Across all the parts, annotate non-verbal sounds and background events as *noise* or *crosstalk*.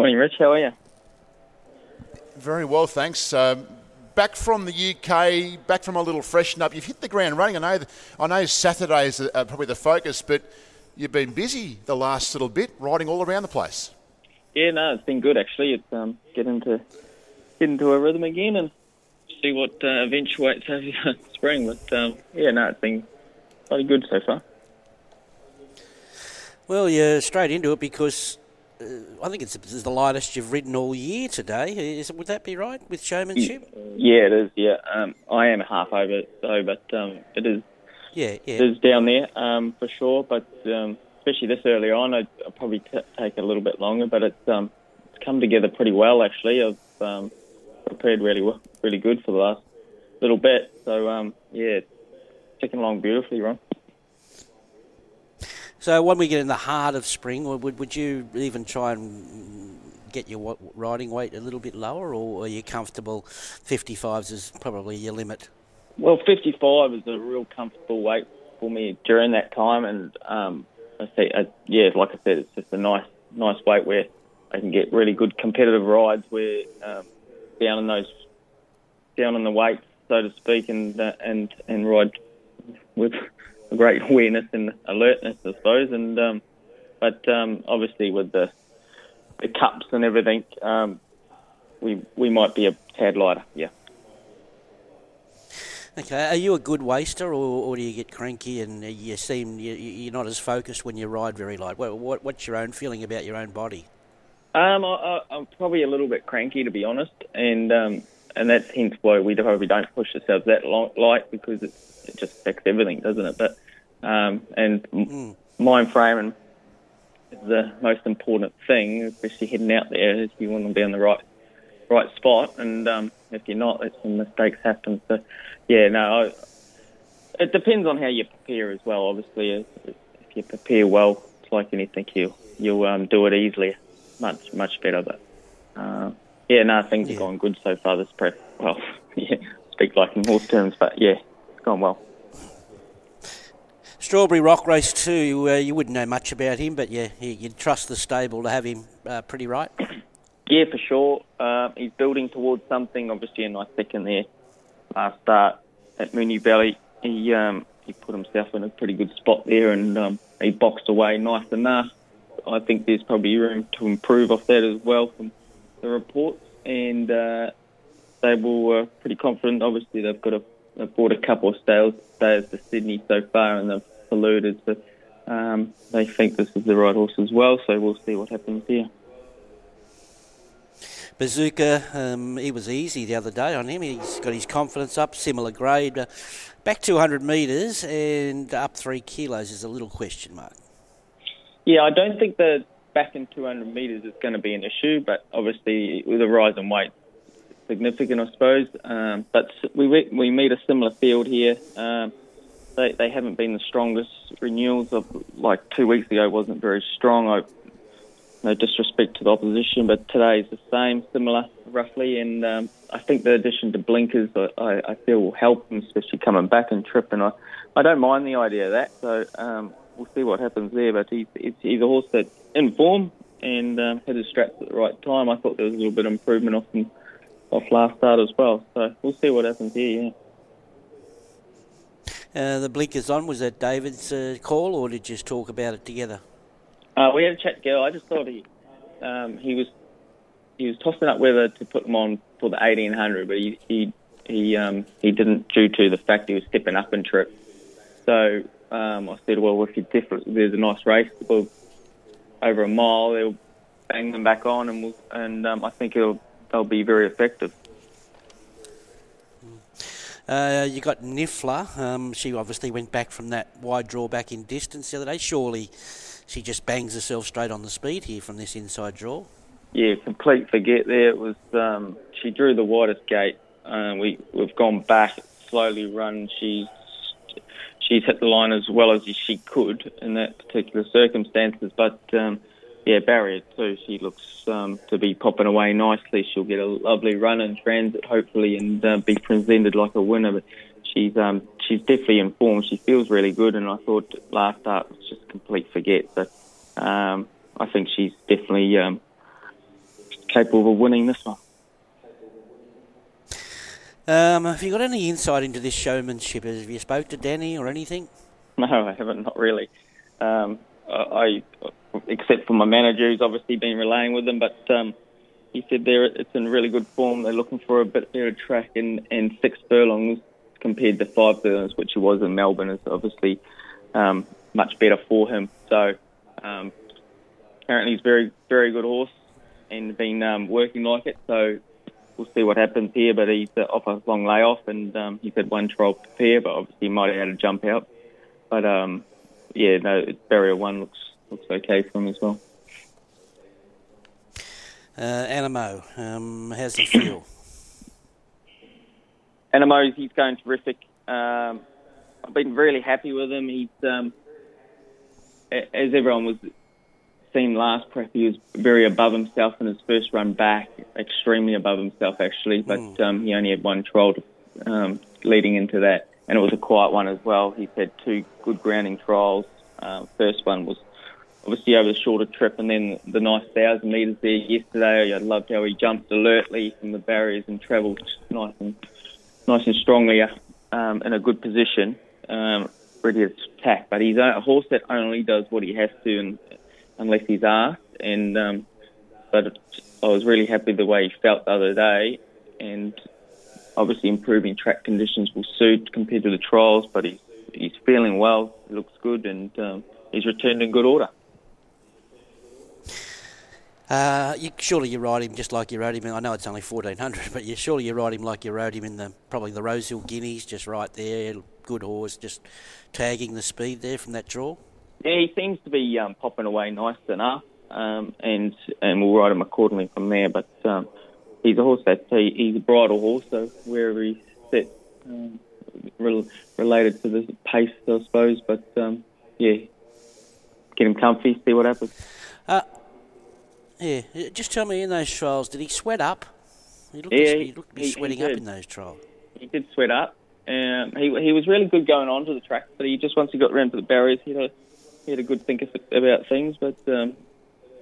Morning, Rich. How are you? Very well, thanks. Um, back from the UK, back from a little freshen up. You've hit the ground running. I know, I know Saturdays are probably the focus, but you've been busy the last little bit, riding all around the place. Yeah, no, it's been good actually. It's um, getting to get into a rhythm again and see what uh, eventuates over *laughs* spring. But um, yeah, no, it's been pretty good so far. Well, you're straight into it because uh, I think it's, it's, the lightest you've ridden all year today. Is, would that be right with showmanship? Yeah, it is. Yeah, um, I am half over though, but um, it is. Yeah, yeah. It is down there um, for sure, but um, especially this early on, I'd, I'd probably t- take a little bit longer. But it's um, it's come together pretty well actually. I've um, prepared really well, really good for the last little bit. So um, yeah, ticking along beautifully, Ron. So when we get in the heart of spring, would would you even try and get your riding weight a little bit lower, or are you comfortable? Fifty fives is probably your limit. Well, fifty five is a real comfortable weight for me during that time, and um, I see, uh, yeah, like I said, it's just a nice nice weight where I can get really good competitive rides where um, down in those down in the weight, so to speak, and uh, and and ride with great *laughs* awareness and alertness, I suppose. And um, but um, obviously with the the cups and everything, um, we we might be a tad lighter. Yeah. Okay, are you a good waster, or, or do you get cranky and you seem you, are not as focused when you ride very light? What, what, what's your own feeling about your own body? Um, I, am probably a little bit cranky to be honest, and um, and that's hence why we probably don't push ourselves that light because it, it just affects everything, doesn't it? But um, and mm. mind frame is the most important thing, especially heading out there. Is you want to be in the right right spot, and um, if you're not, that's when mistakes happen. So, yeah, no, I, it depends on how you prepare as well. Obviously, if, if you prepare well, it's like anything, you you'll um, do it easily, much much better. But yeah, no, things yeah. have gone good so far this prep. Well, *laughs* yeah, speak like in horse terms, but yeah, it's gone well. Strawberry Rock Race 2, Uh, you wouldn't know much about him, but yeah, you'd trust the stable to have him uh, pretty right. Yeah, for sure. Uh, he's building towards something. Obviously, a nice second there last start at Moonee Valley. He um, he put himself in a pretty good spot there, and um, he boxed away nice enough. I think there's probably room to improve off that as well from the reports, and uh, they were pretty confident. Obviously, they've got a they've bought a couple of sales stayers to Sydney so far, and they've alluded to um, they think this is the right horse as well. So we'll see what happens here. Bazooka, um, he was easy the other day on him. He's got his confidence up, similar grade. Uh, back 200 metres and up three kilos is a little question mark. Yeah, I don't think the back in 200 metres is going to be an issue, but obviously with a rise in weight, significant, I suppose. Um, but we we meet a similar field here. Um, they they haven't been the strongest renewals of like two weeks ago wasn't very strong. I no disrespect to the opposition, but today is the same, similar, roughly. And um, I think the addition to blinkers, I, I feel will help him, especially coming back and tripping. I, I don't mind the idea of that. So um, we'll see what happens there. But he's, he's a horse that's in form and um, had his straps at the right time. I thought there was a little bit of improvement off him, off last start as well. So we'll see what happens here. Yeah. Uh, the blinkers on was that David's uh, call, or did you just talk about it together? Uh, we had a chat together. I just thought he um, he was he was tossing up whether to put them on for the eighteen hundred, but he he he um, he didn't due to the fact he was stepping up in trip. So um, I said, well, if you different, there's a nice race, well, over a mile, they'll bang them back on, and we'll, and um, I think it'll they'll be very effective. Uh, you got Nifla. Um, she obviously went back from that wide draw back in distance the other day. Surely she just bangs herself straight on the speed here from this inside draw. Yeah, complete forget there. It was um, she drew the widest gate. Uh, we we've gone back, slowly run. She's she's hit the line as well as she could in that particular circumstances. But um, yeah, barrier two, she looks um, to be popping away nicely. She'll get a lovely run in transit, hopefully, and uh, be presented like a winner. But she's um, she's definitely informed. She feels really good, and I thought last start was just complete forget. But um, I think she's definitely um, capable of winning this one. Um, have you got any insight into this showmanship? Have you spoke to Danny or anything? No, I haven't. Not really. Um, I, except for my manager, who's obviously been relaying with them, but um, he said there it's in really good form. They're looking for a bit better track, and, and six furlongs compared to five furlongs, which he was in Melbourne, is obviously um, much better for him. So um, apparently he's very very good horse and been um, working like it. So we'll see what happens here. But he's uh, off a long layoff, and um, he's had one trial prepare, but obviously he might have had a jump out. But um, yeah, no, barrier one looks looks okay for him as well. Uh, Anamoe, um, how's he feel? *coughs* Anamoe, he's going terrific. Um, I've been really happy with him. He's, um, as everyone was seen last prep, he was very above himself in his first run back, extremely above himself actually. But mm. um, he only had one trial to, um, leading into that, and it was a quiet one as well. He's had two good grounding trials. Uh, first one was obviously over the shorter trip, and then the nice thousand metres there yesterday. I loved how he jumped alertly from the barriers and travelled nice and nice and strongly um, in a good position, um, ready to attack. But he's a horse that only does what he has to, and, unless he's asked. And um, but I was really happy the way he felt the other day, and obviously improving track conditions will suit compared to the trials. But he's he's feeling well. He looks good, and um, he's returned in good order. Uh, you, surely you ride him just like you rode him. In, I know it's only fourteen hundred, but you surely you ride him like you rode him in the probably the Rosehill Guineas, just right there. Good horse, just tagging the speed there from that draw. Yeah, he seems to be um, popping away nice enough, um, and and we'll ride him accordingly from there. But um, he's a horse that he, he's a bridle horse, so wherever he's set, um, re- related to the pace, I suppose. But um, yeah, get him comfy, see what happens. Uh, yeah, just tell me in those trials, did he sweat up? He looked, yeah, to, he looked to be he, sweating he up in those trials. He did sweat up. Um, he he was really good going on to the track, but he just once he got around to the barriers, he had a, he had a good think about things. But um,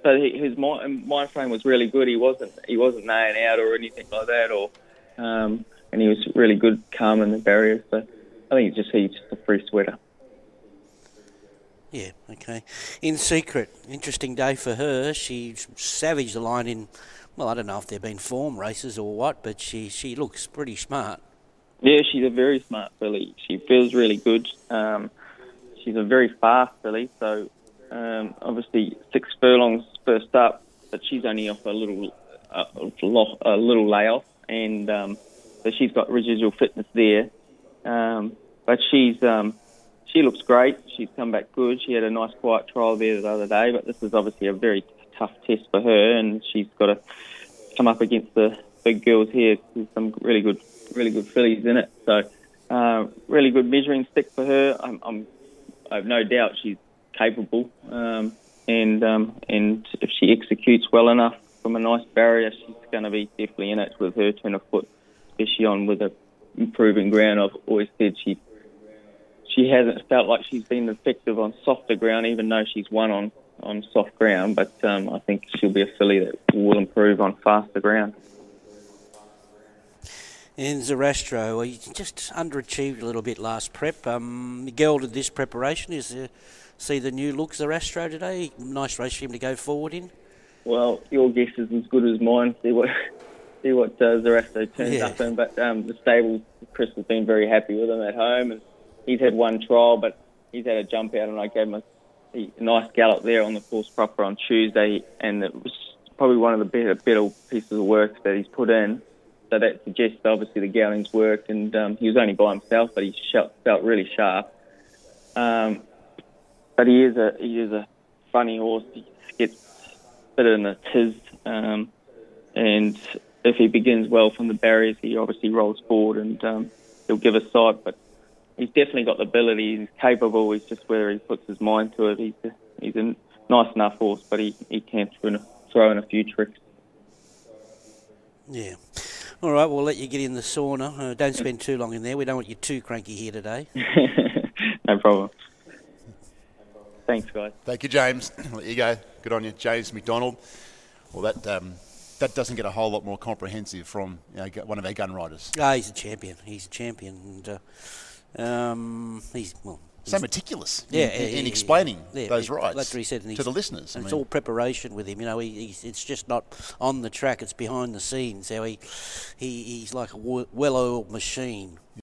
but he, his mind, mind frame was really good. He wasn't he wasn't nailing out or anything like that, or um, and he was really good, calm in the barriers. So I think he's just he's just a free sweater. Yeah, okay. In secret, interesting day for her. She savaged the line in, well, I don't know if there have been form races or what, but she, she looks pretty smart. Yeah, she's a very smart filly. She feels really good. Um, she's a very fast filly, so um, obviously six furlongs first up, but she's only off a little uh, a little layoff, and um, so she's got residual fitness there. Um, but she's um, she looks great. She's come back good. She had a nice quiet trial there the other day, but this is obviously a very tough test for her, and she's got to come up against the big girls here. There's some really good, really good fillies in it. So, uh, really good measuring stick for her. I'm, I'm, I have no doubt she's capable, um, and um, and if she executes well enough from a nice barrier, she's going to be definitely in it with her turn of foot, especially on with a improving ground. I've always said she she hasn't felt like she's been effective on softer ground, even though she's won on, on soft ground. But um, I think she'll be a filly that will improve on faster ground. And Zarastro, well, you just underachieved a little bit last prep. Um, Miguel did this preparation. Is there, see the new look Zarastro today? Nice race for him to go forward in. Well, your guess is as good as mine. See what *laughs* see what uh, Zarastro turns yeah. up in. But um, the stable, Chris has been very happy with him at home, and he's had one trial, but he's had a jump out, and I gave him a, a nice gallop there on the course proper on Tuesday, and it was probably one of the better, better pieces of work that he's put in. So that suggests obviously the gallings worked, and um, he was only by himself, but he felt really sharp. Um, but he is a he is a funny horse. He gets better than a tiz, um, and if he begins well from the barriers, he obviously rolls forward and um, he'll give a sight. But he's definitely got the ability. He's capable. He's just whether he puts his mind to it. He's a, he's a nice enough horse, but he, he can throw in a few tricks. Yeah. All right, we'll let you get in the sauna. Uh, don't spend too long in there. We don't want you too cranky here today. *laughs* no problem. Thanks, guys. Thank you, James. I'll *clears throat* let you go. Good on you, James McDonald. Well, that um, that doesn't get a whole lot more comprehensive from you know, one of our gun riders. Ah, he's a champion. He's a champion, and uh, um, he's well. So meticulous Yeah, in, in, explaining yeah, those Like he said, to the listeners. I and it's all preparation with him. You know, he, he's, it's just not on the track; it's behind the scenes. How he, he he's like a well-oiled machine